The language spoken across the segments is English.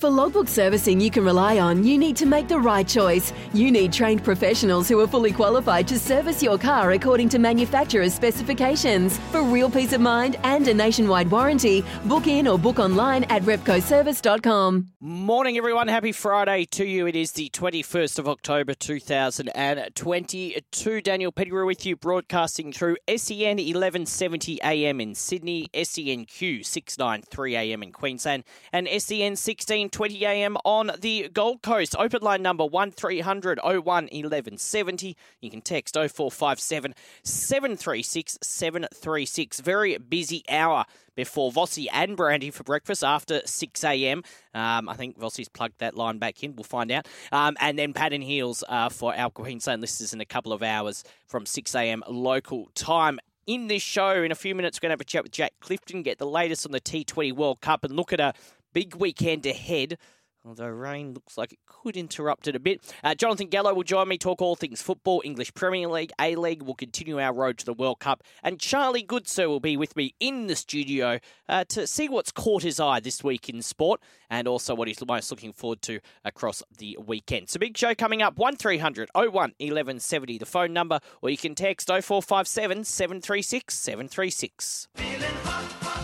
For logbook servicing you can rely on, you need to make the right choice. You need trained professionals who are fully qualified to service your car according to manufacturer's specifications. For real peace of mind and a nationwide warranty, book in or book online at repcoservice.com. Morning, everyone. Happy Friday to you. It is the 21st of October 2022. Daniel Pettigrew with you, broadcasting through SEN 1170 AM in Sydney, SENQ 693 AM in Queensland, and SEN 16. 9.20 a.m. on the Gold Coast. Open line number 1300 01 1170. You can text 0457 736 736. Very busy hour before Vossi and Brandy for breakfast after 6 a.m. Um, I think Vossi's plugged that line back in. We'll find out. Um, and then Pat and Heels uh, for our Queensland listeners in a couple of hours from 6 a.m. local time in this show in a few minutes. We're going to have a chat with Jack Clifton, get the latest on the T20 World Cup, and look at a big weekend ahead. Although rain looks like it could interrupt it a bit. Uh, Jonathan Gallo will join me, talk all things football, English Premier League, A League. We'll continue our road to the World Cup. And Charlie Goodsir will be with me in the studio uh, to see what's caught his eye this week in sport and also what he's most looking forward to across the weekend. So, big show coming up 1300 01 1170, the phone number, or you can text 0457 736 736.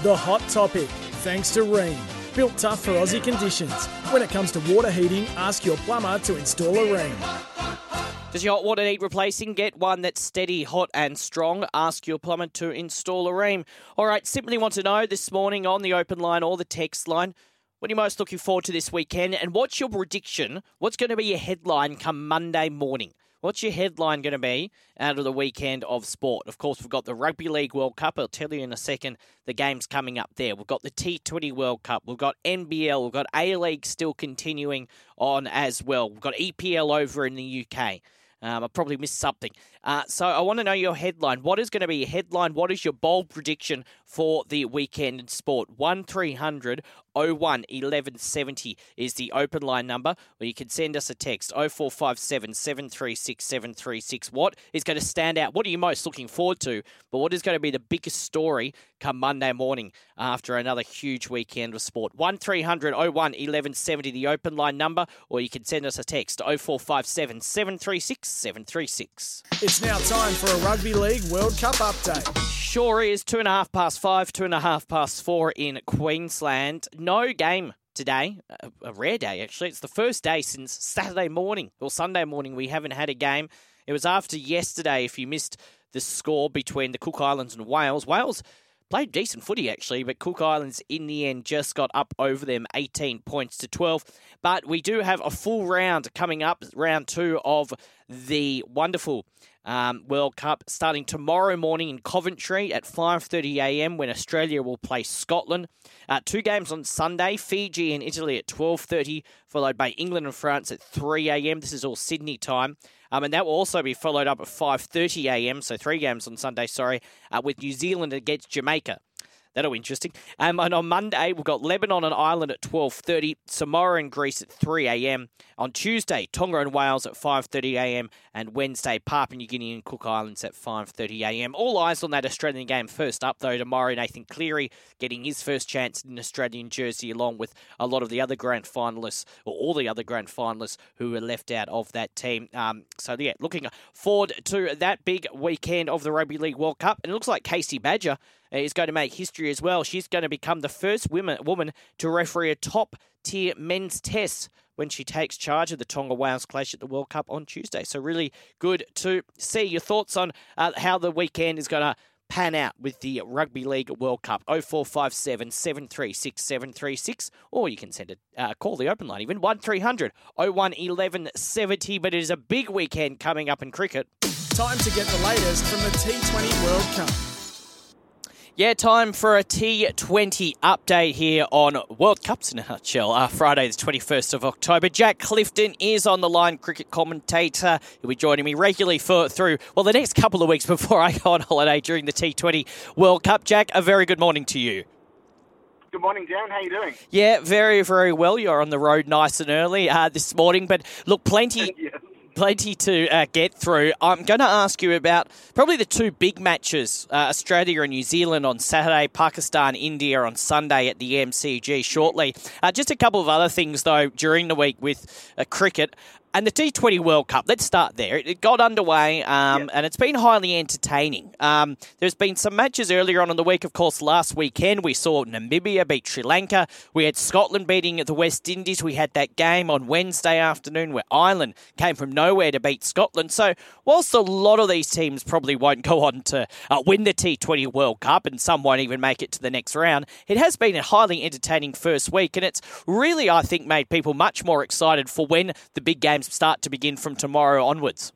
The hot topic, thanks to Rheem. Built tough for Aussie conditions. When it comes to water heating, ask your plumber to install a Rheem. Does your hot water need replacing? Get one that's steady, hot, and strong. Ask your plumber to install a Rheem. All right, simply want to know this morning on the open line or the text line. What are you most looking forward to this weekend? And what's your prediction? What's going to be your headline come Monday morning? What's your headline going to be out of the weekend of sport? Of course, we've got the Rugby League World Cup. I'll tell you in a second the games coming up there. We've got the T20 World Cup. We've got NBL. We've got A League still continuing on as well. We've got EPL over in the UK. Um, I probably missed something. Uh, so I want to know your headline. What is going to be your headline? What is your bold prediction for the weekend in sport? 1300 01 1170 is the open line number, or you can send us a text 0457 736 736. What is going to stand out? What are you most looking forward to? But what is going to be the biggest story come Monday morning after another huge weekend of sport? 1300 01 1170, the open line number, or you can send us a text 0457 736 736. It's now time for a Rugby League World Cup update. Sure is two and a half past five, two and a half past four in Queensland. No game today, a, a rare day actually. It's the first day since Saturday morning or Sunday morning we haven't had a game. It was after yesterday, if you missed the score between the Cook Islands and Wales. Wales played decent footy actually, but Cook Islands in the end just got up over them 18 points to 12. But we do have a full round coming up, round two of the wonderful um, World Cup starting tomorrow morning in Coventry at 5:30 a.m. when Australia will play Scotland. Uh, two games on Sunday: Fiji and Italy at 12:30, followed by England and France at 3 a.m. This is all Sydney time. Um, and that will also be followed up at 5:30 a.m. So three games on Sunday. Sorry, uh, with New Zealand against Jamaica. That'll be interesting. Um, and on Monday, we've got Lebanon and Ireland at 12.30, Samoa and Greece at 3am. On Tuesday, Tonga and Wales at 5.30am. And Wednesday, Papua New Guinea and Cook Islands at 5.30am. All eyes on that Australian game. First up, though, tomorrow, Nathan Cleary getting his first chance in Australian jersey, along with a lot of the other grand finalists, or all the other grand finalists who were left out of that team. Um, so, yeah, looking forward to that big weekend of the Rugby League World Cup. And it looks like Casey Badger is going to make history as well. She's going to become the first women, woman to referee a top tier men's test when she takes charge of the Tonga Wales clash at the World Cup on Tuesday. So, really good to see your thoughts on uh, how the weekend is going to pan out with the Rugby League World Cup. 0457 736 736, or you can send it, uh, call the open line even 1300 01 1170. But it is a big weekend coming up in cricket. Time to get the latest from the T20 World Cup. Yeah, time for a T20 update here on World Cups in a nutshell. Uh, Friday, the 21st of October. Jack Clifton is on the line, cricket commentator. He'll be joining me regularly for through, well, the next couple of weeks before I go on holiday during the T20 World Cup. Jack, a very good morning to you. Good morning, Dan. How you doing? Yeah, very, very well. You're on the road nice and early uh, this morning, but look, plenty. Yes plenty to uh, get through. I'm going to ask you about probably the two big matches uh, Australia and New Zealand on Saturday, Pakistan, India on Sunday at the MCG shortly. Uh, just a couple of other things, though, during the week with uh, cricket. And the T20 World Cup, let's start there. It got underway um, yep. and it's been highly entertaining. Um, there's been some matches earlier on in the week. Of course, last weekend we saw Namibia beat Sri Lanka. We had Scotland beating the West Indies. We had that game on Wednesday afternoon where Ireland came from nowhere to beat Scotland. So, whilst a lot of these teams probably won't go on to uh, win the T20 World Cup and some won't even make it to the next round, it has been a highly entertaining first week. And it's really, I think, made people much more excited for when the big games start to begin from tomorrow onwards.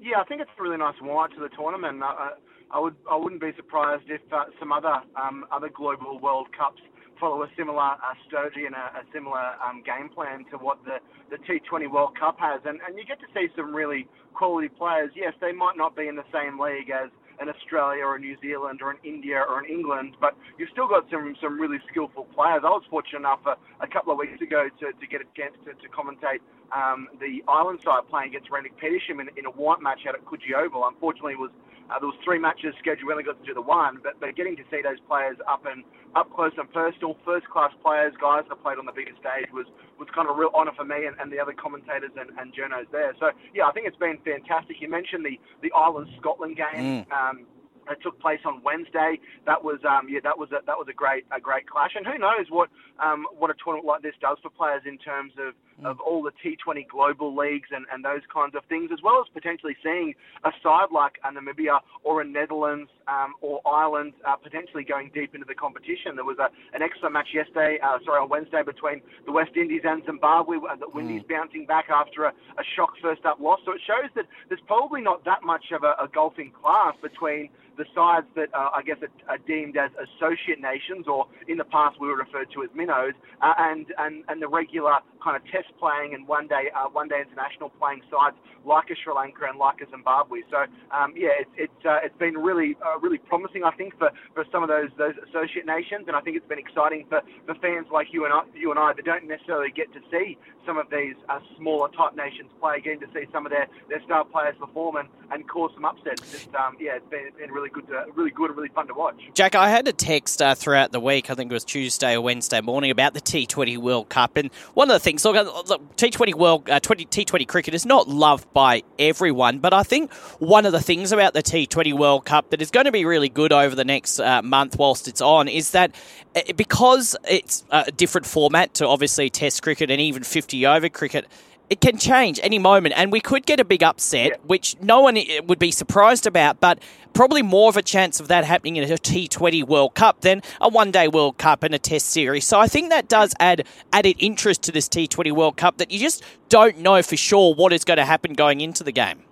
Yeah, I think it's a really nice warm to the tournament. Uh, I would I wouldn't be surprised if uh, some other um, other global World Cups follow a similar uh, strategy and a, a similar um, game plan to what the, the T20 World Cup has. And, and you get to see some really quality players. Yes, they might not be in the same league as an Australia or a New Zealand or an India or an England, but you've still got some some really skillful players. I was fortunate enough a, a couple of weeks ago to, to get a chance to, to commentate um, the Ireland side playing against Randwick Petersham in, in a white match out at Coogee Oval. Unfortunately, it was uh, there was three matches scheduled. We only got to do the one, but, but getting to see those players up and up close and personal, first class players, guys that played on the biggest stage was was kind of a real honour for me and, and the other commentators and, and journos there. So yeah, I think it's been fantastic. You mentioned the the Ireland Scotland game. Mm. Um, it took place on Wednesday. That was um, yeah, that was a, that was a great a great clash. And who knows what um, what a tournament like this does for players in terms of, mm. of all the T20 global leagues and, and those kinds of things, as well as potentially seeing a side like a Namibia or a Netherlands um, or Ireland uh, potentially going deep into the competition. There was a, an excellent match yesterday, uh, sorry, on Wednesday between the West Indies and Zimbabwe. Uh, the Windies mm. bouncing back after a, a shock first up loss. So it shows that there's probably not that much of a, a golfing class between the sides that uh, I guess are, are, deemed as associate nations, or in the past we were referred to as minnows, uh, and, and and the regular kind of test playing and one day uh, one day international playing sides like a Sri Lanka and like a Zimbabwe. So um, yeah, it's it's uh, it's been really uh, really promising I think for, for some of those those associate nations, and I think it's been exciting for, for fans like you and I, you and I that don't necessarily get to see some of these uh, smaller type nations play, getting to see some of their, their star players perform and, and cause some upsets. Just um, yeah, it's been, been really really good, to, really good, and really fun to watch. Jack, I had a text uh, throughout the week. I think it was Tuesday or Wednesday morning about the T20 World Cup, and one of the things, look, uh, look T20 World uh, 20, T20 cricket is not loved by everyone, but I think one of the things about the T20 World Cup that is going to be really good over the next uh, month whilst it's on is that uh, because it's a different format to obviously Test cricket and even 50 over cricket it can change any moment, and we could get a big upset, yeah. which no one eh, would be surprised about, but probably more of a chance of that happening in a T20 World Cup than a one day World Cup and a Test series. So I think that does add added interest to this T20 World Cup that you just don't know for sure what is going to happen going into the game.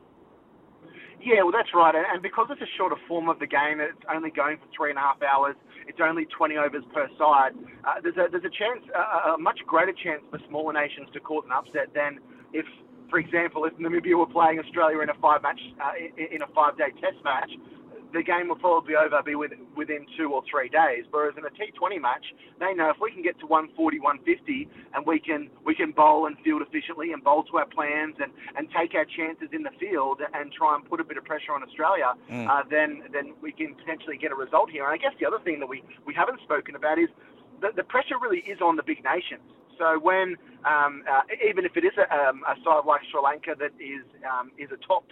Yeah, well, that's right. And because it's a shorter form of the game, it's only going for three and a half hours. It's only 20 overs per side. Uh, there's a there's a chance, uh, a much greater chance for smaller nations to cause an upset than if, for example, if Namibia were playing Australia in a five match uh, in a five day Test match the game will probably be over be within two or three days. Whereas in a T20 match, they know if we can get to 140, 150, and we can we can bowl and field efficiently and bowl to our plans and, and take our chances in the field and try and put a bit of pressure on Australia, mm. uh, then then we can potentially get a result here. And I guess the other thing that we, we haven't spoken about is the, the pressure really is on the big nations. So when um, uh, even if it is a, um, a side like Sri Lanka that is um, is a top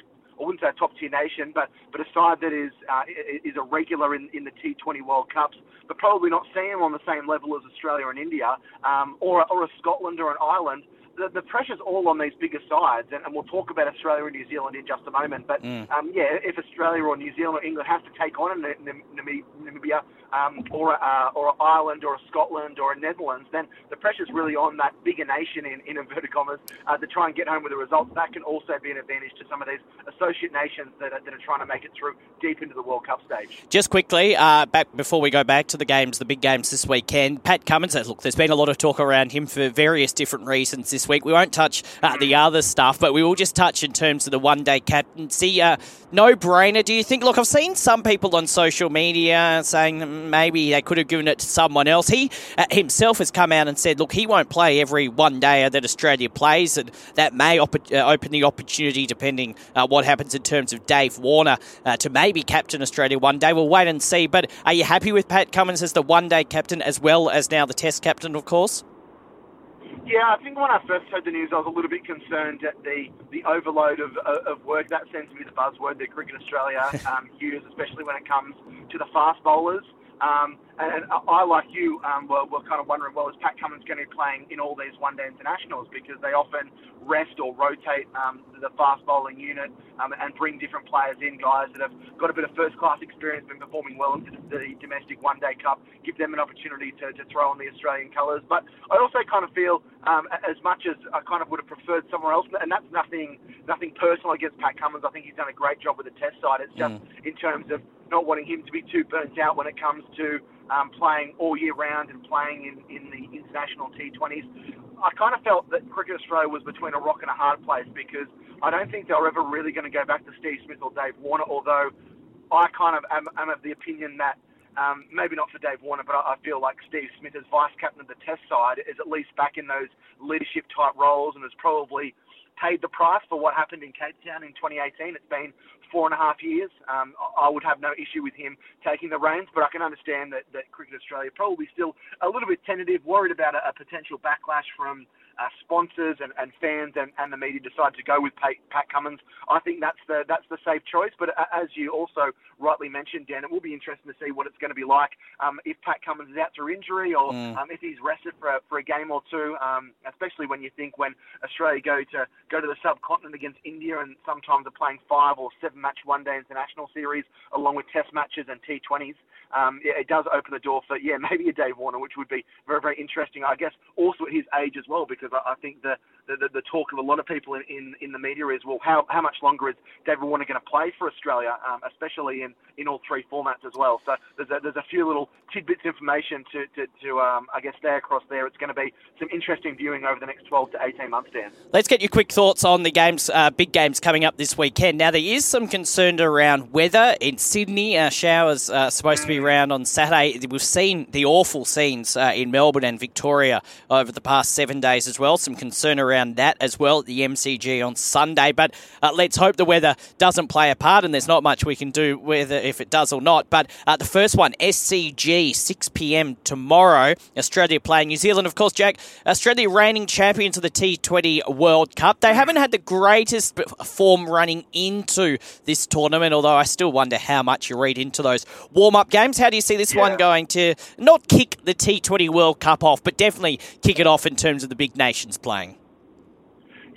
I wouldn't say a top tier nation, but but a side that is uh, is a regular in, in the T20 World Cups, but probably not seeing them on the same level as Australia and India, um, or or a Scotland or an Ireland. The, the pressure's all on these bigger sides, and, and we'll talk about Australia and New Zealand in just a moment. But Mm. um, yeah, if Australia or New Zealand or England has to take on a Nam- Nam- Namibia um, or a, uh, or Ireland or a Scotland or a Netherlands, then the pressure's really on that bigger nation in, in inverted commas uh, to try and get home with the results. That can also be an advantage to some of these associate nations that are, that are trying to make it through deep into the World Cup stage. Just quickly, uh, back before we go back to the games, the big games this weekend. Pat Cummins says, look, there's been a lot of talk around him for various different reasons this week. We won't touch uh, the other stuff, but we will just touch in terms of the one day captaincy. Uh, no brainer, do you think? Look, I've seen some people on social media saying maybe they could have given it to someone else. He uh, himself has come out and said, look, he won't play every one day that Australia plays, and that may op- uh, open the opportunity, depending uh, what happens in terms of Dave Warner, uh, to maybe captain Australia one day. We'll wait and see. But are you happy with Pat Cummins as the one day captain as well as now the Test captain, of course? Yeah, I think when I first heard the news, I was a little bit concerned at the, the overload of, of work. That seems to be the buzzword that Cricket Australia um, use, especially when it comes to the fast bowlers. Um, and I, like you, um, were, were kind of wondering, well, is Pat Cummins going to be playing in all these one-day internationals? Because they often rest or rotate um, the fast bowling unit um, and bring different players in, guys that have got a bit of first-class experience, been performing well in the domestic one-day cup, give them an opportunity to, to throw on the Australian colours. But I also kind of feel, um, as much as I kind of would have preferred somewhere else, and that's nothing, nothing personal against Pat Cummins. I think he's done a great job with the Test side. It's just Mm. in terms of not wanting him to be too burnt out when it comes to um, playing all year round and playing in, in the international T20s. I kind of felt that Cricket Australia was between a rock and a hard place because I don't think they're ever really going to go back to Steve Smith or Dave Warner, although I kind of am, am of the opinion that um, maybe not for Dave Warner, but I, I feel like Steve Smith as vice captain of the Test side is at least back in those leadership type roles and is probably paid the price for what happened in Cape Town in 2018. It's been four and a half years. Um, I would have no issue with him taking the reins, but I can understand that, that Cricket Australia probably still a little bit tentative, worried about a, a potential backlash from uh, sponsors and, and fans and, and the media decide to go with Pat, Pat Cummins. I think that's the that's the safe choice. But uh, as you also rightly mentioned, Dan, it will be interesting to see what it's going to be like um, if Pat Cummins is out through injury or Mm. um, if he's rested for a, for a game or two. Um, especially when you think when Australia go to go to the subcontinent against India and sometimes are playing five or seven match one day international series along with Test matches and T20s. Um, yeah, it does open the door for yeah maybe a Dave Warner, which would be very very interesting. I guess also at his age as well because I, I think the, the the the talk of a lot of people in, in, in the media is well how how much longer is David Warner going to play for Australia, um, especially in, in all three formats as well. So there's a, there's a few little tidbits of information to to, to um, I guess stay across there. It's going to be some interesting viewing over the next 12 to 18 months, Dan. Let's get your quick thoughts on the games, uh, big games coming up this weekend. Now, there is some concern around weather in Sydney. Uh, showers uh, supposed to be around on Saturday. We've seen the awful scenes uh, in Melbourne and Victoria over the past seven days as well. Some concern around that as well at the MCG on Sunday. But uh, let's hope the weather doesn't play a part, and there's not much we can do whether if it does or not. But uh, the first one, SCG, 6 p.m. tomorrow. Australia playing New Zealand, of course. Jack, Australia reigning champions of the T20 World Cup. They haven't had the greatest form running into this tournament, although I still wonder how much you read into those warm up games. How do you see this one going to not kick the T20 World Cup off, but definitely kick it off in terms of the big nations playing?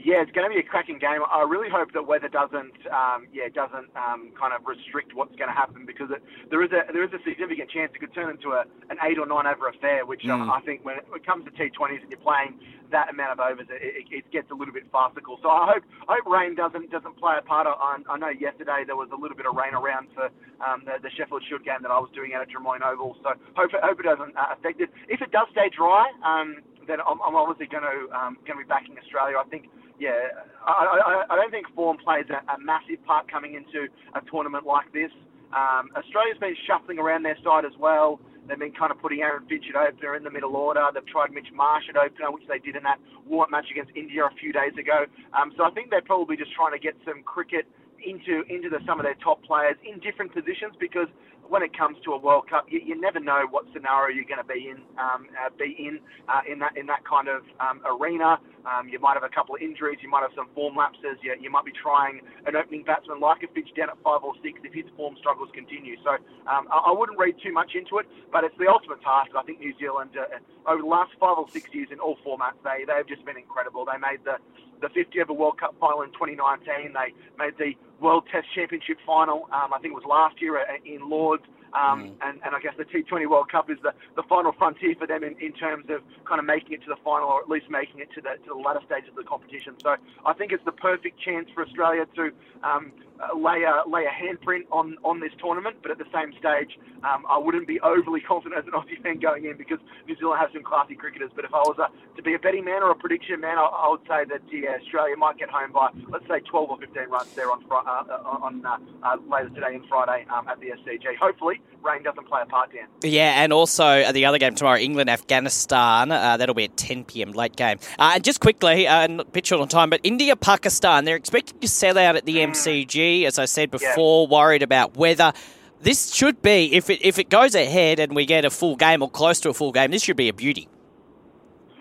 Yeah, it's going to be a cracking game. I really hope that weather doesn't, um, yeah, doesn't um, kind of restrict what's going to happen because it, there is a there is a significant chance it could turn into a, an eight or nine over affair. Which um, Mm. I think when it, when it comes to T20s and you're playing that amount of overs, it, it, it gets a little bit farcical. So I hope I hope rain doesn't doesn't play a part. I, I know yesterday there was a little bit of rain around for um, the, the Sheffield Shield game that I was doing out at Drummoyne Oval. So hope it, hope it doesn't uh, affect it. If it does stay dry, um, then I'm, I'm obviously going to um, going to be backing Australia. I think yeah, I, I, I don't think form plays a, a massive part coming into a tournament like this. Um, Australia's been shuffling around their side as well. They've been kind of putting Aaron Finch at opener in the middle order. They've tried Mitch Marsh at opener, which they did in that warm-up match against India a few days ago. Um, so I think they're probably just trying to get some cricket into into the, some of their top players in different positions because when it comes to a World Cup, you, you never know what scenario you're going to be in. Um, uh, be in uh, in that in that kind of um, arena. Um, you might have a couple of injuries. You might have some form lapses. You, you might be trying an opening batsman like a Finch down at five or six if his form struggles continue. So um, I, I wouldn't read too much into it, but it's the ultimate task. I think New Zealand uh, over the last five or six years in all formats, they they have just been incredible. They made the the 50 over World Cup final in 2019. They made the World Test Championship final. Um, I think it was last year uh, in Lords. Um, mm. and, and I guess the T20 World Cup is the, the final frontier for them in, in terms of kind of making it to the final or at least making it to the, to the latter stages of the competition. So I think it's the perfect chance for Australia to um, lay a lay a handprint on on this tournament, but at the same stage, um, I wouldn't be overly confident as an Aussie fan going in because New Zealand has some classy cricketers. But if I was a, to be a betting man or a prediction man, I, I would say that yeah, Australia might get home by let's say 12 or 15 runs there on uh, uh, on uh, uh, later today and Friday um, at the SCG. Hopefully, rain doesn't play a part, Dan. Yeah, and also the other game tomorrow, England Afghanistan. Uh, that'll be at 10 p.m. late game. and just quickly, uh, pitch on time, but India Pakistan. They're expected to sell out at the mm. MCG as I said before, yeah. worried about weather. This should be, if it if it goes ahead and we get a full game or close to a full game, this should be a beauty.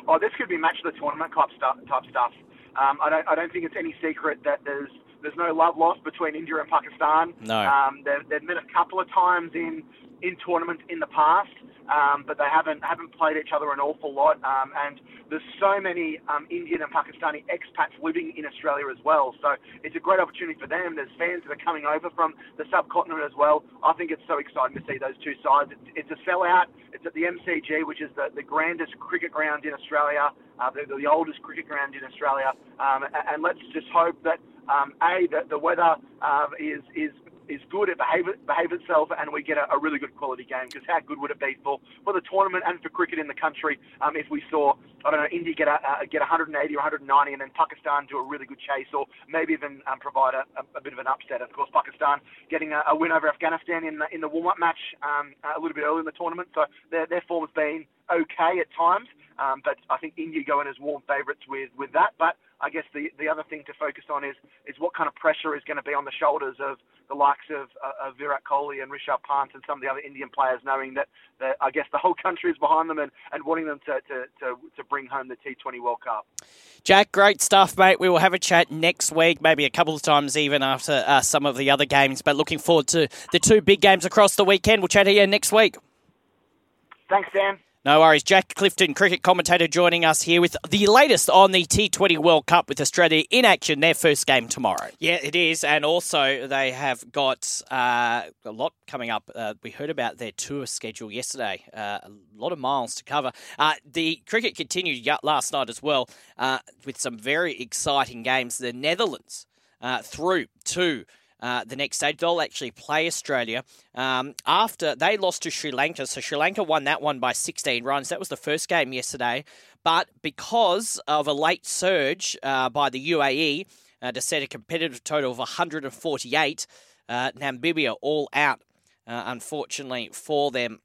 Oh, this could be match of the tournament type stuff. Type stuff. Um, I don't I don't think it's any secret that there's there's no love lost between India and Pakistan. No. Um, they've, they've met a couple of times in in tournaments in the past, um, but they haven't haven't played each other an awful lot. Um, and there's so many um, Indian and Pakistani expats living in Australia as well, so it's a great opportunity for them. There's fans that are coming over from the subcontinent as well. I think it's so exciting to see those two sides. It's, it's a sellout. It's at the MCG, which is the, the grandest cricket ground in Australia, uh, the, the oldest cricket ground in Australia. Um, and, and let's just hope that um, a that the weather uh, is is is good, it behave, behave itself, and we get a, a really good quality game. Because how good would it be for, for the tournament and for cricket in the country um, if we saw, I don't know, India get a, uh, get 180 or 190, and then Pakistan do a really good chase, or maybe even um, provide a, a, a, bit of an upset. Of course, Pakistan getting a, a win over Afghanistan in the in the warm-up match um, a little bit early in the tournament, so their their form has been okay at times. Um, but I think India go in as warm favourites with, with that. But I guess the, the other thing to focus on is is what kind of pressure is going to be on the shoulders of the likes of, uh, of Virat Kohli and Rishabh Pant and some of the other Indian players, knowing that, that I guess the whole country is behind them and, and wanting them to, to, to, to bring home the T20 World Cup. Jack, great stuff, mate. We will have a chat next week, maybe a couple of times even after uh, some of the other games. But looking forward to the two big games across the weekend. We'll chat here next week. Thanks, Dan. No worries. Jack Clifton, cricket commentator, joining us here with the latest on the T20 World Cup with Australia in action, their first game tomorrow. Yeah, it is. And also, they have got uh, a lot coming up. Uh, we heard about their tour schedule yesterday, uh, a lot of miles to cover. Uh, the cricket continued last night as well uh, with some very exciting games. The Netherlands uh, through to uh, the next stage. They'll actually play Australia um, after they lost to Sri Lanka. So Sri Lanka won that one by 16 runs. That was the first game yesterday. But because of a late surge uh, by the UAE uh, to set a competitive total of 148, uh, Namibia all out, uh, unfortunately, for them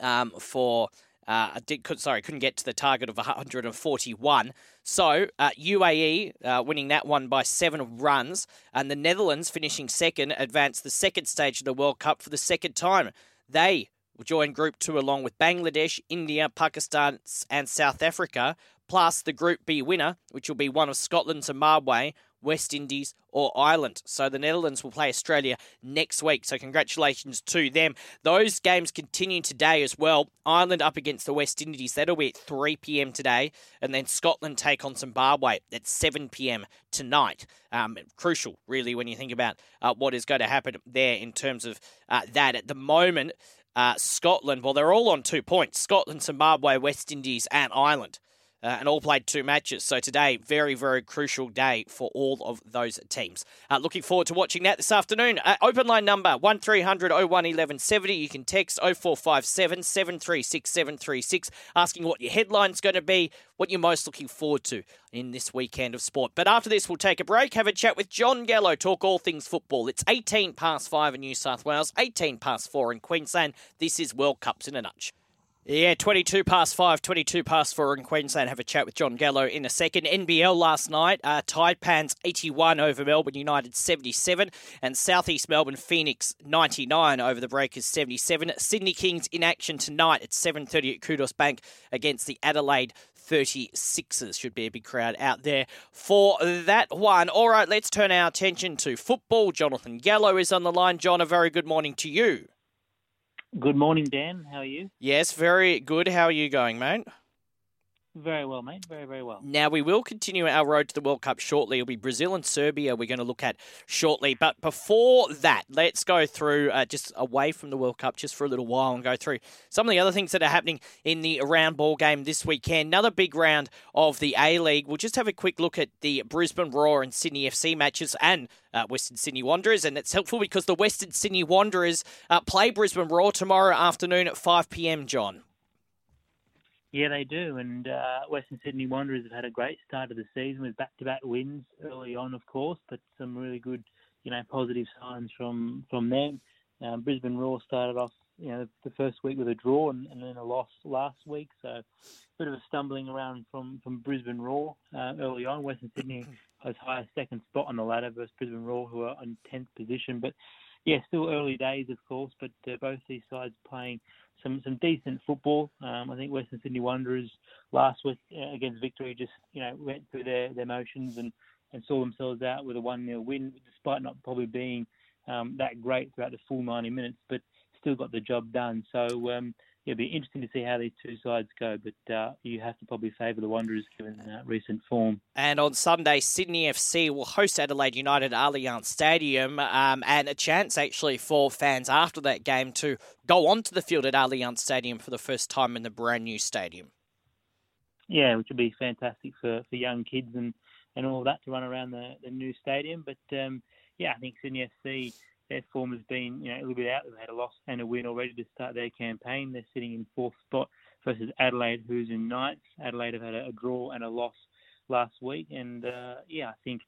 um, for uh, did, could, sorry, couldn't get to the target of 141. So uh, UAE uh, winning that one by seven runs, and the Netherlands finishing second advanced the second stage of the World Cup for the second time. They join Group Two along with Bangladesh, India, Pakistan, and South Africa, plus the Group B winner, which will be one of Scotland, Zimbabwe, West Indies, or Ireland. So the Netherlands will play Australia next week. So congratulations to them. Those games continue today as well. Ireland up against the West Indies. That'll be at 3 p.m. today. And then Scotland take on Zimbabwe at 7 p.m. tonight. Um, crucial, really, when you think about uh, what is going to happen there in terms of uh, that. At the moment, uh, Scotland, well, they're all on two points Scotland, Zimbabwe, West Indies, and Ireland uh, and all played two matches. So today, very, very crucial day for all of those teams. Uh, looking forward to watching that this afternoon. Uh, open line number 1300 01 1170. You can text 0457 736 736 asking what your headline's going to be, what you're most looking forward to in this weekend of sport. But after this, we'll take a break, have a chat with Jon Gallo, talk all things football. It's 18 past 5 in New South Wales, 18 past 4 in Queensland. This is World Cups in a nutshell. Yeah, 22 past 5, 22 past 4 in Queensland. Have a chat with Jon Gallo in a second. NBL last night, uh, Pans 81 over Melbourne United 77, and Southeast Melbourne Phoenix 99 over the Breakers 77. Sydney Kings in action tonight at 7.30 at Qudos Bank against the Adelaide 36ers. Should be a big crowd out there for that one. All right, let's turn our attention to football. Jonathan Gallo is on the line. Jon, a very good morning to you. Good morning, Dan. How are you? Yes, very good. How are you going, mate? Very well, mate. Very, very well. Now, we will continue our road to the World Cup shortly. It'll be Brazil and Serbia we're going to look at shortly. But before that, let's go through uh, just away from the World Cup just for a little while and go through some of the other things that are happening in the round ball game this weekend. Another big round of the A League. We'll just have a quick look at the Brisbane Roar and Sydney FC matches and uh, Western Sydney Wanderers. And it's helpful because the Western Sydney Wanderers uh, play Brisbane Roar tomorrow afternoon at 5 p.m., Jon. Yeah, they do. And uh, Western Sydney Wanderers have had a great start of the season with back-to-back wins early on, of course, but some really good, you know, positive signs from from them. Um, Brisbane Roar started off, you know, the first week with a draw and, and, then a loss last week, so a bit of a stumbling around from from Brisbane Roar uh, early on. Western Sydney has higher second spot on the ladder versus Brisbane Roar, who are in tenth position, but yeah, still early days, of course, but uh, both these sides playing some some decent football. Um, I think Western Sydney Wanderers last week uh, against Victory just you know went through their, their motions and, and saw themselves out with a one 0 win, despite not probably being um, that great throughout the full 90 minutes, but still got the job done. So um, it'll be interesting to see how these two sides go, but uh, you have to probably favour the Wanderers given uh, recent form. And on Sunday, Sydney FC will host Adelaide United at Allianz Stadium, um, and a chance actually for fans after that game to go onto the field at Allianz Stadium for the first time in the brand new stadium. Yeah, which would be fantastic for, for young kids and, and all that to run around the, the new stadium. But um, yeah, I think Sydney FC their form has been you know a little bit out. They've had a loss and a win already to start their campaign. They're sitting in fourth spot versus Adelaide, who's in ninth. Adelaide have had a, draw and a loss last week, and uh, yeah, I think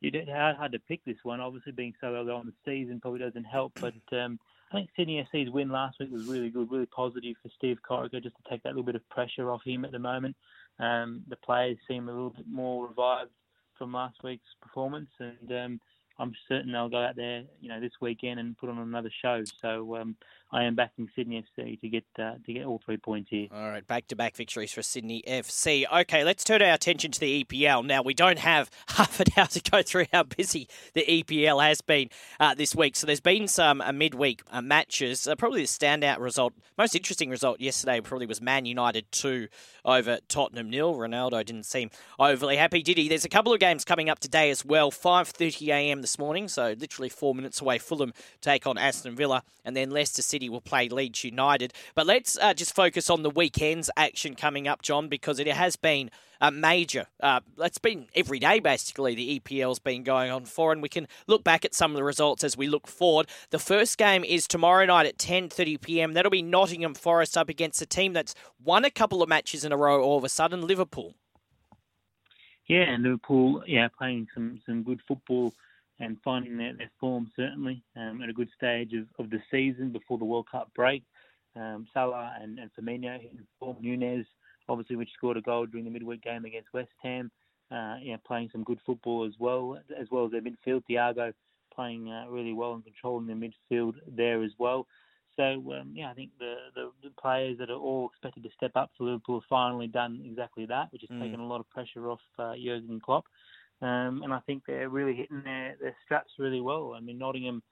you did hard, hard to pick this one. Obviously, being so early on the season probably doesn't help, but um, I think Sydney FC's win last week was really good, really positive for Steve Corica just to take that little bit of pressure off him at the moment. Um, the players seem a little bit more revived from last week's performance, and um, I'm certain they'll go out there, you know, this weekend and put on another show. So um, I am backing Sydney FC to get uh, to get all three points here. All right, back to back victories for Sydney FC. Okay, let's turn our attention to the EPL. Now we don't have half an hour to go through how busy the EPL has been uh, this week. So there's been some uh, midweek uh, matches. Uh, probably the standout result, most interesting result yesterday probably was Man United two over Tottenham nil. Ronaldo didn't seem overly happy, did he? There's a couple of games coming up today as well. 5:30 a.m. this morning, so literally four minutes away. Fulham take on Aston Villa, and then Leicester City will play Leeds United. But let's uh, just focus on the weekend's action coming up, Jon, because it has been a major. Uh, it's been every day basically. The EPL's been going on for, and we can look back at some of the results as we look forward. The first game is tomorrow night at 10:30 p.m. That'll be Nottingham Forest up against a team that's won a couple of matches in a row. All of a sudden, Liverpool. Yeah, and Liverpool, yeah, playing some some good football and finding their, their form certainly um, at a good stage of, of the season before the World Cup break. Um, Salah and, and Firmino in form. Nunez, obviously, which scored a goal during the midweek game against West Ham. Uh, yeah, playing some good football as well, as well as their midfield. Thiago playing uh, really well and controlling the midfield there as well. So um, yeah, I think the, the, the players that are all expected to step up for Liverpool have finally done exactly that, which has mm. taken a lot of pressure off uh, Jurgen Klopp. Um, and I think they're really hitting their, their straps really well. I mean, Nottingham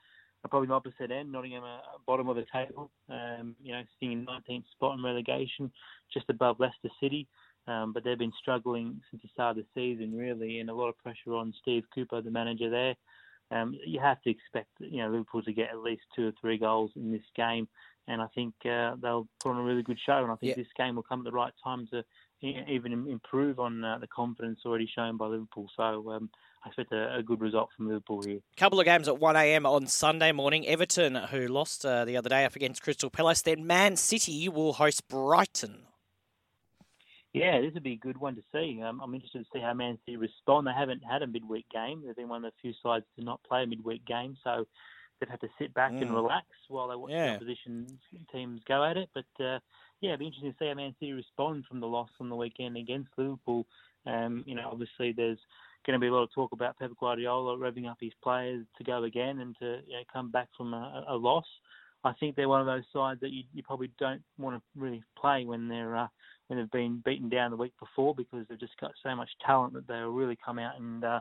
are probably the opposite end. Nottingham are bottom of the table, um, you know, sitting in 19th spot in relegation, just above Leicester City. Um, but they've been struggling since the start of the season, really, and a lot of pressure on Steve Cooper, the manager there. Um, you have to expect, you know, Liverpool to get at least two or three goals in this game, and I think uh, they'll put on a really good show. And I think yeah. this game will come at the right time to even improve on uh, the confidence already shown by Liverpool. So um, I expect a, a, good result from Liverpool here. A couple of games at 1 a.m. on Sunday morning. Everton, who lost uh, the other day up against Crystal Palace. Then Man City will host Brighton. Yeah, this would be a good one to see. Um, I'm interested to see how Man City respond. They haven't had a midweek game. They've been one of the few sides to not play a midweek game. So they've had to sit back Mm. and relax while they watch Yeah. the opposition teams go at it. But uh, yeah, it'd be interesting to see how Man City respond from the loss on the weekend against Liverpool. Um, you know, obviously there's going to be a lot of talk about Pep Guardiola revving up his players to go again and to you know, come back from a, a loss. I think they're one of those sides that you, you probably don't want to really play when they're uh, when they've been beaten down the week before because they've just got so much talent that they'll really come out and uh,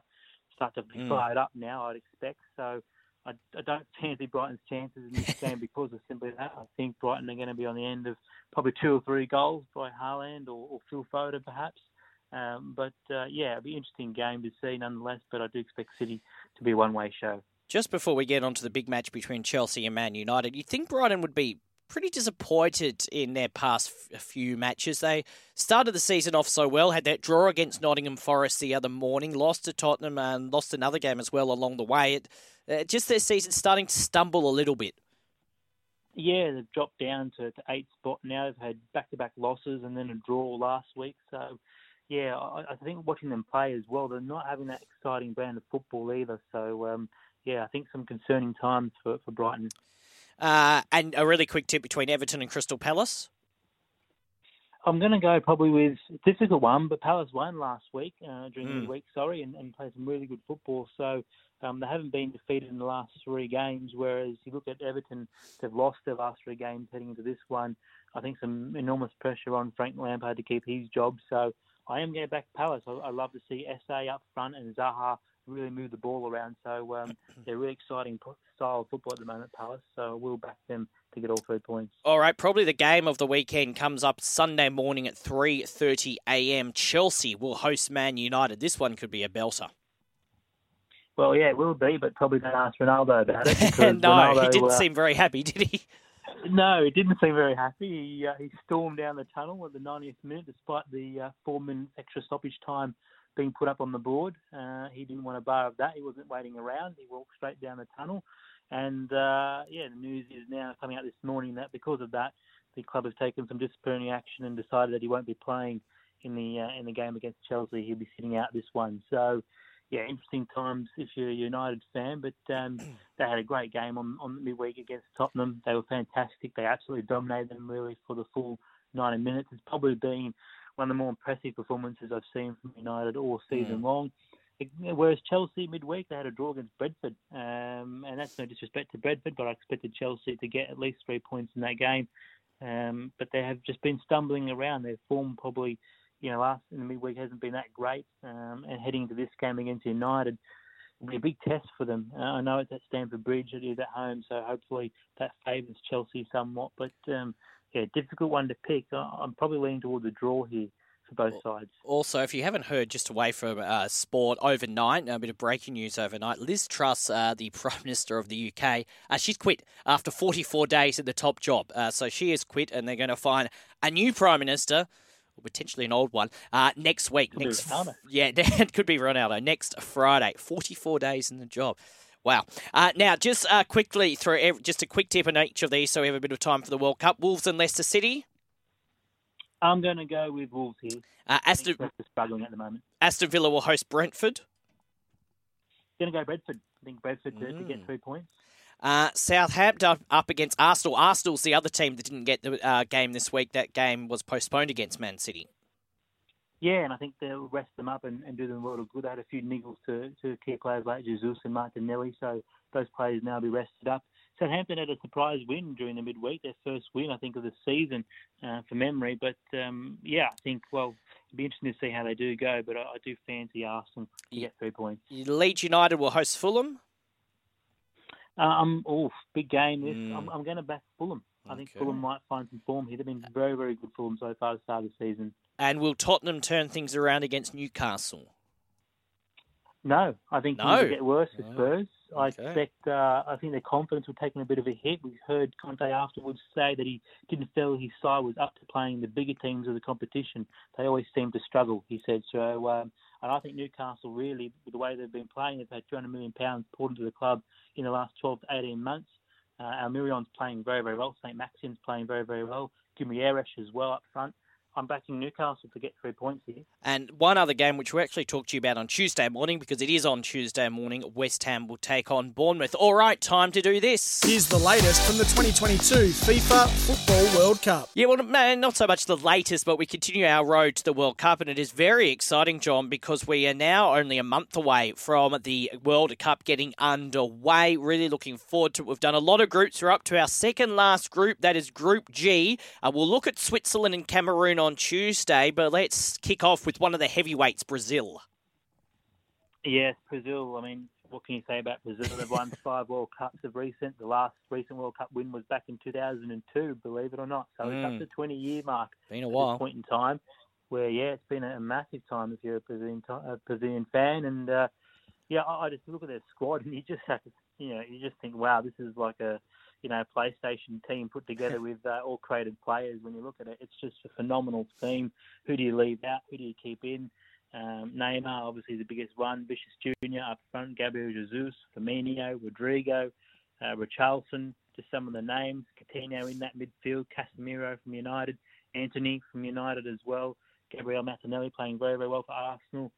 start to be Mm. fired up now. I'd expect so. I, I don't fancy Brighton's chances in this game because of simply that. I think Brighton are going to be on the end of probably two or three goals by Haaland or, or Phil Foden perhaps. Um, but uh, yeah, it'll be an interesting game to see nonetheless. But I do expect City to be a one-way show. Just before we get on to the big match between Chelsea and Man United, you'd think Brighton would be pretty disappointed in their past f- few matches. They started the season off so well, had that draw against Nottingham Forest the other morning, lost to Tottenham, and lost another game as well along the way. It, uh, just their season starting to stumble a little bit. Yeah, they've dropped down to, to eight spot now. They've had back-to-back losses and then a draw last week. So, yeah, I, I think watching them play as well, they're not having that exciting brand of football either. So, um, yeah, I think some concerning times for, for Brighton. Uh, and a really quick tip between Everton and Crystal Palace. I'm going to go probably with this is a difficult one, but Palace won last week uh, during Mm. the week, sorry, and, and played some really good football. So um, they haven't been defeated in the last three games. Whereas you look at Everton, they've lost their last three games heading into this one. I think some enormous pressure on Frank Lampard to keep his job. So I am going back Palace. I, I love to see SA up front and Zaha really move the ball around. So um, they're really exciting style of football at the moment, Palace. So we'll back them to get all three points. All right, probably the game of the weekend comes up Sunday morning at 3:30 a.m. Chelsea will host Man United. This one could be a belter. Well, yeah, it will be, but probably don't ask Ronaldo about it. no, he didn't uh, seem very happy, did he? No, he didn't seem very happy. He, uh, he stormed down the tunnel at the 90th minute, despite the uh, four minutes extra stoppage time being put up on the board. Uh, he didn't want a bar of that. He wasn't waiting around. He walked straight down the tunnel. And uh, yeah, the news is now coming out this morning that because of that, the club has taken some disciplinary action and decided that he won't be playing in the uh, in the game against Chelsea. He'll be sitting out this one. So yeah, interesting times if you're a United fan. But um, they had a great game on on midweek against Tottenham. They were fantastic. They absolutely dominated them really for the full 90 minutes. It's probably been one of the more impressive performances I've seen from United all season long. Whereas Chelsea midweek they had a draw against Brentford, um, and that's no disrespect to Brentford, but I expected Chelsea to get at least three points in that game. Um, but they have just been stumbling around. Their form probably, you know, last in the midweek hasn't been that great, um, and heading into this game against United will be a big test for them. Uh, I know it's at Stamford Bridge, it is at home, so hopefully that favours Chelsea somewhat. But um, yeah, difficult one to pick. I- I'm probably leaning towards a draw here for both sides. Also, if you haven't heard, just away from uh, sport overnight, a bit of breaking news overnight. Liz Truss, uh, the Prime Minister of the UK, uh, she's quit after 44 days in the top job. Uh, so she has quit, and they're going to find a new Prime Minister, or potentially an old one, uh, next week. Could next, yeah, it could be Ronaldo next Friday. 44 days in the job. Wow. Uh, now, just uh, quickly through ev- just a quick tip on each of these, so we have a bit of time for the World Cup. Wolves and Leicester City. I'm going to go with Wolves here. Uh, Aston, struggling at the moment. Aston Villa will host Brentford. Going to go Brentford. I think Brentford to, to Mm. get three points. Uh, Southampton up against Arsenal. Arsenal's the other team that didn't get the uh, game this week. That game was postponed against Man City. Yeah, and I think they'll rest them up and, and do them a lot of good. They had a few niggles to, to key players like Jesus and Martinelli, so those players now be rested up. Southampton had a surprise win during the midweek, their first win, I think, of the season uh, for memory. But um, yeah, I think, well, it'll be interesting to see how they do go, but I, I do fancy Arsenal to get three points. Leeds United will host Fulham. I'm, oh, big game. This. Mm. I'm, I'm going to back Fulham. I think Okay. Fulham might find some form here. They've been very, very good Fulham so far the start of the season. And will Tottenham turn things around against Newcastle? No, I think No. things will get worse for Oh, Spurs. I okay. expect. Uh, I think their confidence will taking a bit of a hit. We heard Conte afterwards say that he didn't feel his side was up to playing the bigger teams of the competition. They always seem to struggle. He said so. Um, and I think Newcastle really, with the way they've been playing, they've had 200 million pounds poured into the club in the last 12 to 18 months. Uh, Almirón's playing very, very well. Saint-Maximin's playing very, very well. Guimaraes as well up front. I'm backing Newcastle to get three points here. And one other game which we'll actually talk to you about on Tuesday morning because it is on Tuesday morning. West Ham will take on Bournemouth. All right, time to do this. Here's the latest from the 2022 FIFA Football World Cup. Yeah, well, man, not so much the latest, but we continue our road to the World Cup, and it is very exciting, Jon, because we are now only a month away from the World Cup getting underway. Really looking forward to it. We've done a lot of groups. We're up to our second last group, that is Group G. Uh, we'll look at Switzerland and Cameroon on Tuesday, but let's kick off with one of the heavyweights, Brazil. Yes, Brazil. I mean, what can you say about Brazil? They've won five World Cups of recent. The last recent World Cup win was back in 2002, believe it or not. So mm. it's up Hmm. to 20 year mark. Been a at while. Point in time, where yeah, it's been a massive time if you're a Brazilian, a Brazilian fan, and uh, yeah, I, I just look at their squad and you just have to, you know, you just think, wow, this is like a you know, PlayStation team put together with uh, all created players. When you look at it, it's just a phenomenal team. Who do you leave out? Who do you keep in? Um, Neymar, obviously the biggest one. Vinícius Jr. up front. Gabriel Jesus, Firmino, Rodrygo, uh, Richarlison. Just some of the names. Coutinho in that midfield. Casemiro from United. Antony from United as well. Gabriel Martinelli playing very, very well for Arsenal.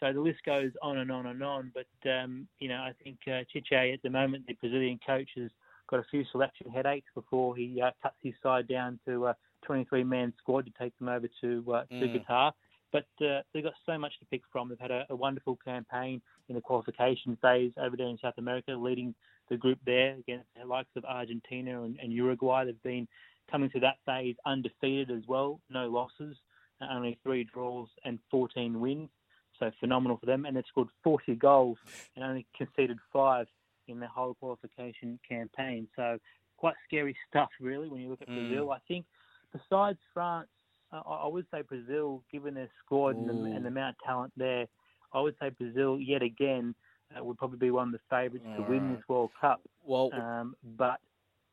So the list goes on and on and on. But, um, you know, I think uh, Tite at the moment, the Brazilian coach, has got a few selection headaches before he uh, cuts his side down to a 23-man squad to take them over to uh, to Mm. Qatar. But uh, they've got so much to pick from. They've had a, a wonderful campaign in the qualification phase over there in South America, leading the group there against the likes of Argentina and, and Uruguay. They've been coming to that phase undefeated as well, no losses, uh, only three draws and 14 wins. So phenomenal for them. And they've scored 40 goals and only conceded five in their whole qualification campaign. So quite scary stuff, really, when you look at Mm. Brazil. I think besides France, uh, I I would say Brazil, given their squad and the, and the amount of talent there, I would say Brazil yet again uh, would probably be one of the favourites to win this World Cup. Well, Um, but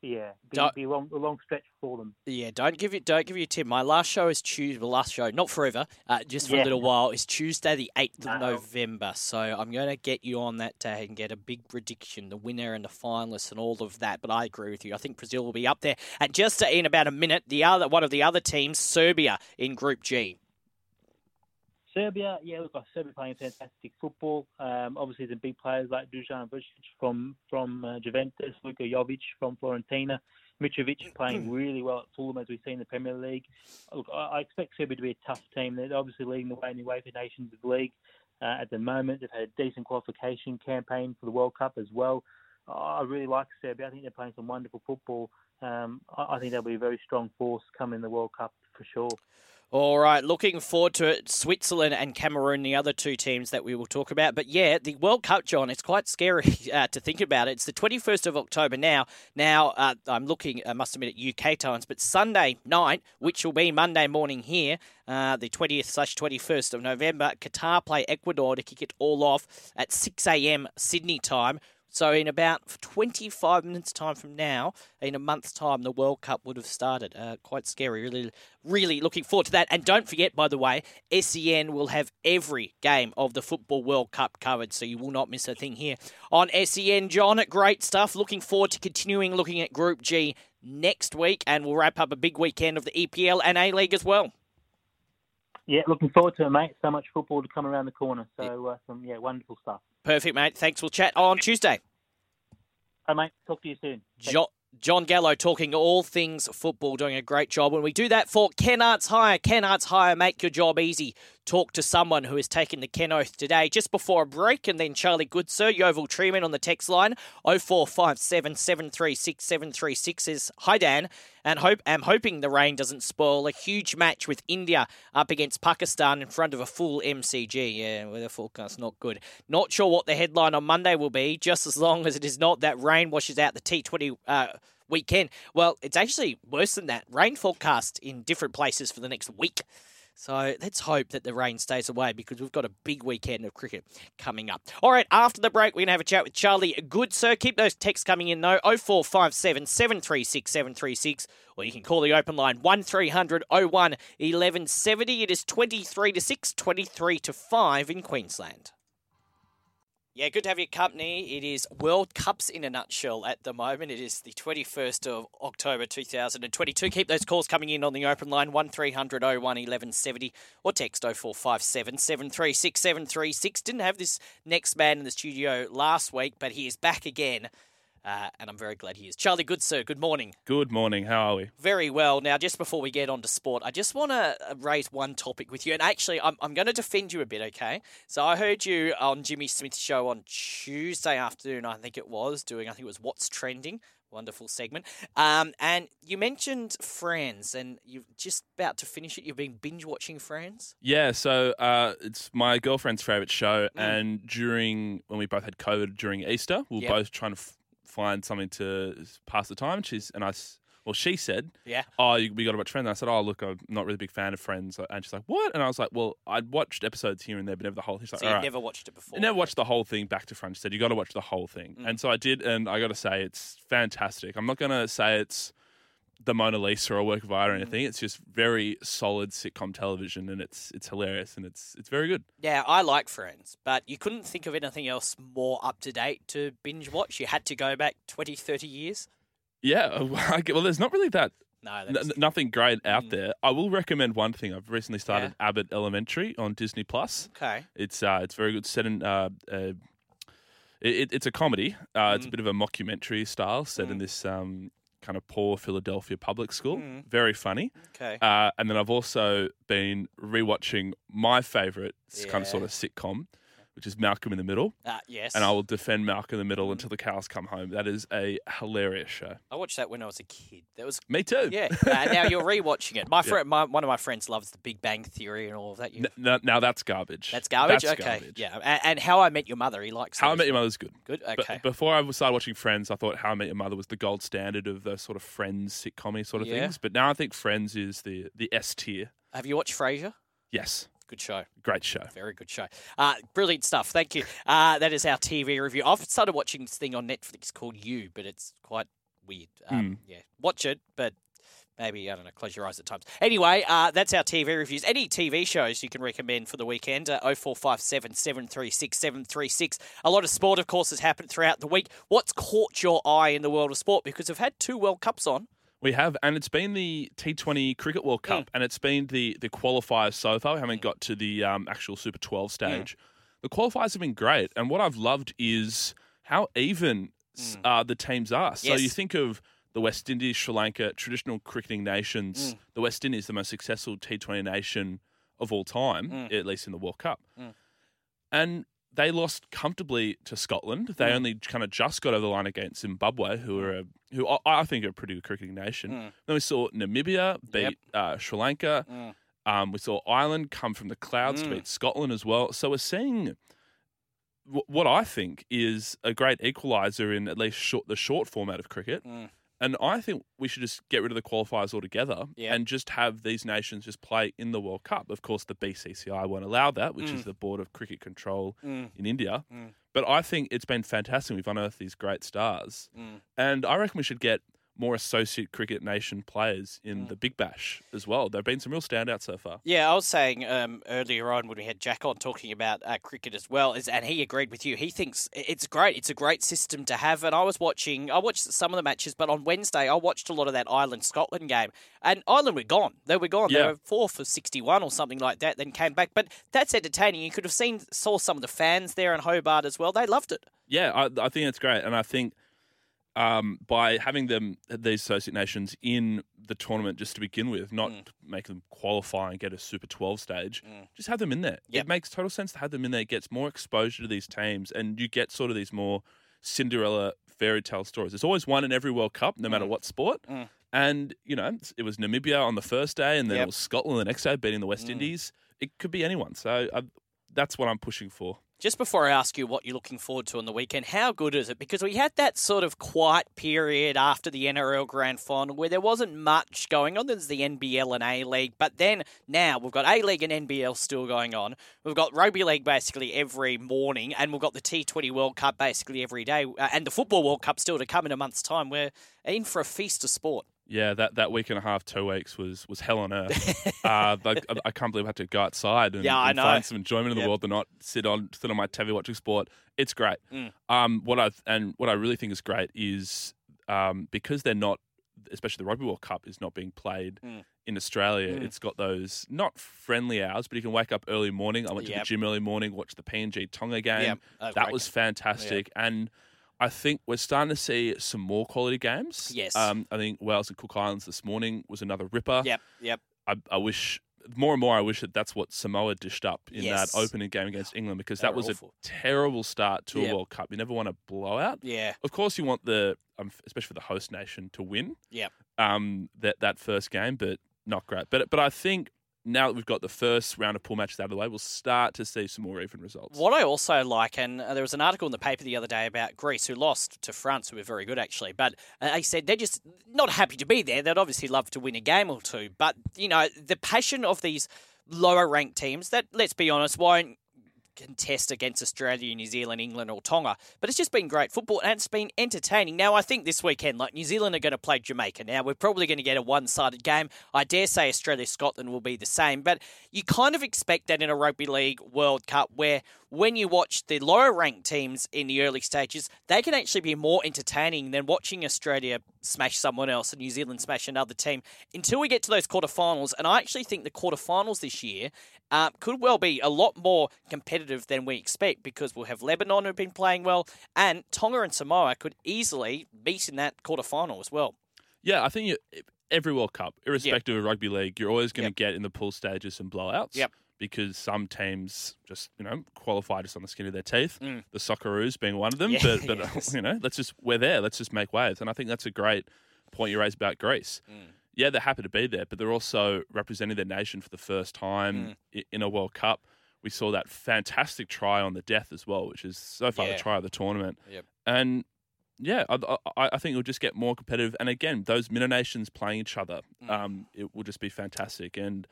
yeah, be, Don't- be a long, a long stretch for them. Yeah, don't give you don't give you a tip. My last show is Tuesday. Well, last show, not forever, uh, just for a little while. Is Tuesday the eighth of. November. So I'm going to get you on that day and get a big prediction, the winner and the finalists and all of that. But I agree with you. I think Brazil will be up there. And just in about a minute, the other one of the other teams, Serbia in Group G. Serbia, yeah, we've got Serbia playing fantastic football. Um, obviously, the big players like Dusan Vucic from from uh, Juventus, Luka Jovic from Fiorentina, Mitrovic playing really well at Fulham as we see in the Premier League. Look, I, I expect Serbia to be a tough team. They're obviously leading the way in the UEFA Nations League uh, at the moment. They've had a decent qualification campaign for the World Cup as well. I really like Serbia. I think they're playing some wonderful football. Um, I, I think they'll be a very strong force coming in the World Cup for sure. All right, looking forward to it. Switzerland and Cameroon, the other two teams that we will talk about. But yeah, the World Cup, Jon, it's quite scary uh, to think about it. It's the 21st of October now. Now, uh, I'm looking, I must admit, at UK times, but Sunday night, which will be Monday morning here, uh, the 20th slash 21st of November, Qatar play Ecuador to kick it all off at 6 a.m. Sydney time. So in about 25 minutes time from now, in a month's time, the World Cup would have started. Uh, quite scary. Really, really looking forward to that. And don't forget, by the way, SEN will have every game of the Football World Cup covered, so you will not miss a thing here on SEN. Jon, great stuff. Looking forward to continuing looking at Group G next week, and we'll wrap up a big weekend of the EPL and A League as well. Yeah, looking forward to it, mate. So much football to come around the corner. So, uh, some yeah, wonderful stuff. Perfect, mate. Thanks. We'll chat on Tuesday. Hey, mate. Talk to you soon. Jon Gallo talking all things football, doing a great job. When we do that for Kennards Hire, Kennards Hire, make your job easy. Talk to someone who has taken the Ken Oath today. Just before a break, and then Charlie Goodsir, Yeovil Treeman on the text line 0457 736 736 says, Hi Dan, and hope am hoping the rain doesn't spoil a huge match with India up against Pakistan in front of a full MCG. Yeah, weather forecast not good. Not sure what the headline on Monday will be, just as long as it is not that rain washes out the T20 uh, weekend. Well, it's actually worse than that. Rain forecast in different places for the next week. So let's hope that the rain stays away because we've got a big weekend of cricket coming up. All right, after the break, we're going to have a chat with Charlie Goodsir. Keep those texts coming in, though 0457 736 736, or you can call the open line 1300 01 1170. It is 23 to 6, 23 to 5 in Queensland. Yeah, good to have your company. It is World Cups in a nutshell at the moment. It is the 21st of October 2022. Keep those calls coming in on the open line 1300 01 1170 or text 0457 736 736. Didn't have this next man in the studio last week, but he is back again. Uh, and I'm very glad he is. Charlie Goodsir, good morning. Good morning. How are we? Very well. Now, just before we get on to sport, I just want to raise one topic with you. And actually, I'm, I'm going to defend you a bit, okay? So I heard you on Jimmy Smith's show on Tuesday afternoon, I think it was, doing, I think it was What's Trending. Wonderful segment. Um, and you mentioned Friends, and you're just about to finish it. You've been binge watching Friends. Yeah, so uh, it's my girlfriend's favorite show, and during when we both had COVID during Easter, we were Yep. both trying to f- find something to pass the time. And she's and I, s- well, she said, Yeah. "Oh, you- we got to watch Friends." And I said, "Oh, look, I'm not really a big fan of Friends," and she's like, "What?" And I was like, "Well, I'd watched episodes here and there, but never the whole thing." She's like, So "All you've right." never watched it before. I never watched the whole thing back to front. She said, You got to watch the whole thing. Mm. And so I did, and I got to say, it's fantastic. I'm not going to say it's the Mona Lisa or a work of Mm. art or anything. It's just very solid sitcom television, and it's it's hilarious and it's it's very good. Yeah, I like Friends, but you couldn't think of anything else more up to date to binge watch. You had to go back 20, 30 years. Yeah, well, there's not really that No, n- nothing great out Mm. there. I will recommend one thing. I've recently started Abbott Elementary on Disney Plus. okay. It's uh, it's very good. Set in uh, uh, it, it's a comedy. Uh, It's a Mm. bit of a mockumentary style, set in Mm. this um, kind of poor Philadelphia public school. Mm. Very funny. Okay. Uh, and then I've also been rewatching my favorite kind of sort of sitcom, which is Malcolm in the Middle. Uh, yes. And I will defend Malcolm in the Middle until the cows come home. That is a hilarious show. I watched that when I was a kid. That was Me too. yeah. uh, now you're rewatching it. My friend, my, one of my friends loves The Big Bang Theory and all of that. N- n- now that's garbage. that's garbage. That's okay. garbage. Yeah. And, and How I Met Your Mother. He likes. How I. Met Your Mother's good. Good. But Okay. before I started watching Friends, I thought How I Met Your Mother was the gold standard of the sort of Friends sitcom sort of Yeah. things. But now I think Friends is the the S tier. Have you watched Frasier? Yes, Good show. great show. Very good show. Uh, brilliant stuff. Thank you. Uh, that is our TV review. I've started watching this thing on Netflix called You, but it's quite weird. Um, Yeah, watch it, but maybe I don't know. Close your eyes at times. Anyway, uh, that's our TV reviews. Any TV shows you can recommend for the weekend? Uh, 0457 736 736. A lot of sport, of course, has happened throughout the week. What's caught your eye in the world of sport? Because we've had two World Cups on. We have, and it's been the T20 Cricket World Mm. Cup, and it's been the the qualifiers so far. We haven't got to the um, actual Super 12 stage. The qualifiers have been great, and what I've loved is how even s uh, the teams are. So Mm. Yes. you think of the West Indies, Sri Lanka, traditional cricketing nations. Mm. The West Indies, the most successful T20 nation of all time, Mm. at least in the World Cup, Mm. and they lost comfortably to Scotland. They Mm. only kind of just got over the line against Zimbabwe, who are a, who I- I think are a pretty good cricketing nation. Mm. Then we saw Namibia beat Yep. uh, Sri Lanka. Mm. Um, we saw Ireland come from the clouds to Mm. beat Scotland as well. So we're seeing w- what I think is a great equaliser in at least short, the short format of cricket. And I think we should just get rid of the qualifiers altogether Yeah. and just have these nations just play in the World Cup. Of course, the BCCI won't allow that, which Mm. is the Board of Cricket Control Mm. in India. Mm. But I think it's been fantastic. We've unearthed these great stars. Mm. And I reckon we should get more associate cricket nation players in Mm. the Big Bash as well. There have been some real standouts so far. Yeah, I was saying um, earlier on when we had Jack on talking about uh, cricket as well, is and he agreed with you. He thinks it's great. It's a great system to have. And I was watching, I watched some of the matches, but on Wednesday I watched a lot of that Ireland Scotland game, and Ireland were gone. They were gone. They were four for sixty-one or something like that. Then came back, but that's entertaining. You could have seen, saw some of the fans there in Hobart as well. They loved it. Yeah, I, I think it's great. And I think um, by having them, these associate nations in the tournament just to begin with, not Mm. make them qualify and get a Super 12 stage, Mm. just have them in there. Yep. It makes total sense to have them in there. It gets more exposure to these teams, and you get sort of these more Cinderella fairy tale stories. There's always one in every World Cup, no matter Mm. what sport. Mm. And, you know, it was Namibia on the first day, and then Yep. it was Scotland the next day, beating the West Mm. Indies. It could be anyone. So I, that's what I'm pushing for. Just before I ask you what you're looking forward to on the weekend, how good is it? Because we had that sort of quiet period after the NRL Grand Final where there wasn't much going on. There's the NBL and A League, but then now we've got A League and NBL still going on. We've got Rugby League basically every morning, and we've got the T20 World Cup basically every day, uh, and the Football World Cup still to come in a month's time. We're in for a feast of sport. Yeah, that, that week and a half, two weeks was was hell on earth. uh, I, I can't believe I had to go outside and, Yeah, and find some enjoyment in the Yep. world, and not sit on sit on my TV watching sport. It's great. Mm. Um, what I and what I really think is great is um, because they're not, especially the Rugby World Cup is not being played Mm. in Australia. Mm. It's got those not friendly hours, but you can wake up early morning. I went to the gym early morning, watched the PNG Tonga game. Yeah, uh, that was fantastic, and I think we're starting to see some more quality games. Yes. Um, I think Wales and Cook Islands this morning was another ripper. Yep, yep. I, I wish more and more. I wish that that's what Samoa dished up in Yes. that opening game against England because They that was awful. a terrible start to Yep. a World Cup. You never want a blowout. Yeah, Of course, you want the, um, especially for the host nation, to win. Yeah. Um, that that first game, but not great. But but I think now that we've got the first round of pool matches out of the way, we'll start to see some more even results. What I also like, and uh, there was an article in the paper the other day about Greece, who lost to France, who were very good actually, but uh, they said they're just not happy to be there. They'd obviously love to win a game or two, but you know the passion of these lower ranked teams that, let's be honest, won't contest against Australia, New Zealand, England, or Tonga. But it's just been great football and it's been entertaining. Now, I think this weekend, like New Zealand are going to play Jamaica. Now, we're probably going to get a one sided game. I dare say Australia Scotland will be the same. But you kind of expect that in a Rugby League World Cup where when you watch the lower ranked teams in the early stages, they can actually be more entertaining than watching Australia smash someone else and New Zealand smash another team until we get to those quarterfinals. And I actually think the quarterfinals this year uh, could well be a lot more competitive than we expect because we'll have Lebanon who've been playing well, and Tonga and Samoa could easily beat in that quarterfinal as well. Yeah, I think you, every World Cup, irrespective of rugby league, you're always going to Yep. get in the pool stages some blowouts. Yep. Because some teams just, you know, qualify just on the skin of their teeth. Mm. The Socceroos being one of them. Yeah, but, but yes. you know, let's just, we're there. Let's just make waves. And I think that's a great point you raised about Greece. Mm. Yeah, they're happy to be there, but they're also representing their nation for the first Mm. time i in a World Cup. We saw that fantastic try on the death as well, which is so far Yeah. the try of the tournament. Yep. And yeah, I, I, I think it'll just get more competitive. And again, those minnow nations playing each other, Mm. um, it will just be fantastic. And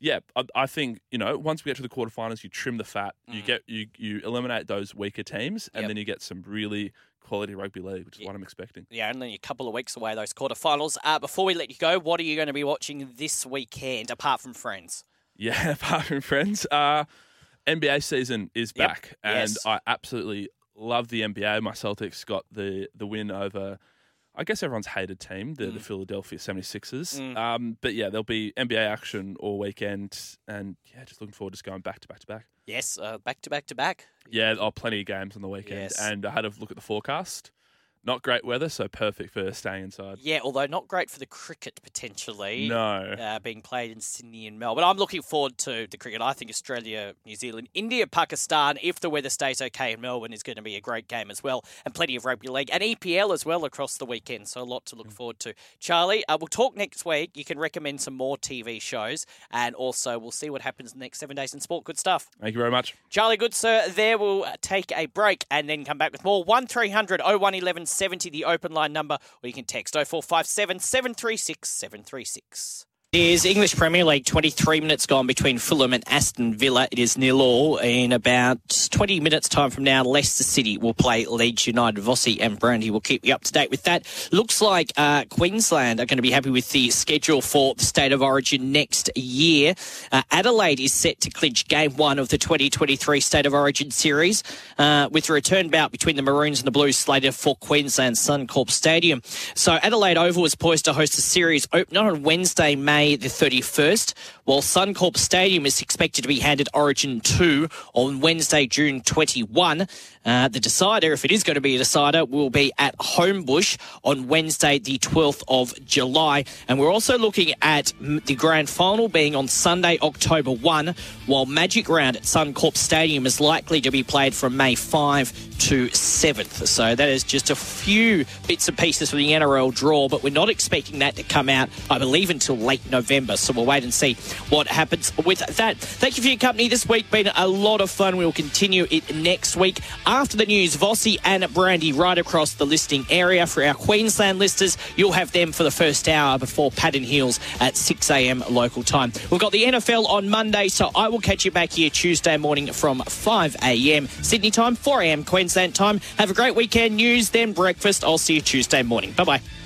yeah, I, I think you know once we get to the quarterfinals, you trim the fat, you get you you eliminate those weaker teams, and Mm. Yep. then you get some really quality rugby league, which is Yeah. what I'm expecting. Yeah, only a couple of weeks away, those quarterfinals. Uh, before we let you go, what are you going to be watching this weekend apart from Friends? Yeah, apart from friends, uh, NBA season is Yep. back, and Yes. I absolutely love the NBA. My Celtics got the the win over. I guess everyone's hated team, the, the Philadelphia 76ers. Mm. Um, but yeah, there'll be NBA action all weekend. And yeah, just looking forward to going back to back to back. Yes, uh, back to back to back. Yeah, oh, plenty of games on the weekend. Yes. And I had a look at the forecast. Not great weather, so perfect for staying inside. Yeah, although not great for the cricket potentially. No. Uh, being played in Sydney and Melbourne. I'm looking forward to the cricket. I think Australia, New Zealand, India, Pakistan, if the weather stays okay in Melbourne, is going to be a great game as well. And plenty of rugby league and EPL as well across the weekend. So a lot to look forward to. Charlie, uh, we'll talk next week. You can recommend some more TV shows. And also, we'll see what happens in the next seven days in sport. Good stuff. Thank you very much. Charlie Goodsir, there we'll take a break and then come back with more. 1300 01 1170, the open line number, or you can text 0457 736 736. Is English Premier League, 23 minutes gone between Fulham and Aston Villa. It is nil all. In about 20 minutes' time from now, Leicester City will play Leeds United. Vossy and Brandy will keep you up to date with that. Looks like uh, Queensland are going to be happy with the schedule for the State of Origin next year. Uh, Adelaide is set to clinch game one of the 2023 State of Origin series uh, with a return bout between the Maroons and the Blues slated for Queensland Suncorp Stadium. So Adelaide Oval is poised to host the series opening on Wednesday, May the 31st, while Suncorp Stadium is expected to be handed Origin 2 on Wednesday, June 21. Uh, the decider, if it is going to be a decider, will be at Homebush on Wednesday, the 12th of July. And we're also looking at the grand final being on Sunday, October 1, while Magic Round at Suncorp Stadium is likely to be played from May 5 to 7th. So that is just a few bits and pieces from the NRL draw, but we're not expecting that to come out, I believe, until late November. So we'll wait and see what happens with that. Thank you for your company this week. Been a lot of fun. We'll continue it next week. After the news, Vossy and Brandy right across the listing area. For our Queensland listers, you'll have them for the first hour before Pad and Heels at 6 a.m. local time. We've got the NFL on Monday, so I will catch you back here Tuesday morning from 5 a.m. Sydney time, 4 a.m. Queensland time. Have a great weekend. News, then breakfast. I'll see you Tuesday morning. Bye bye.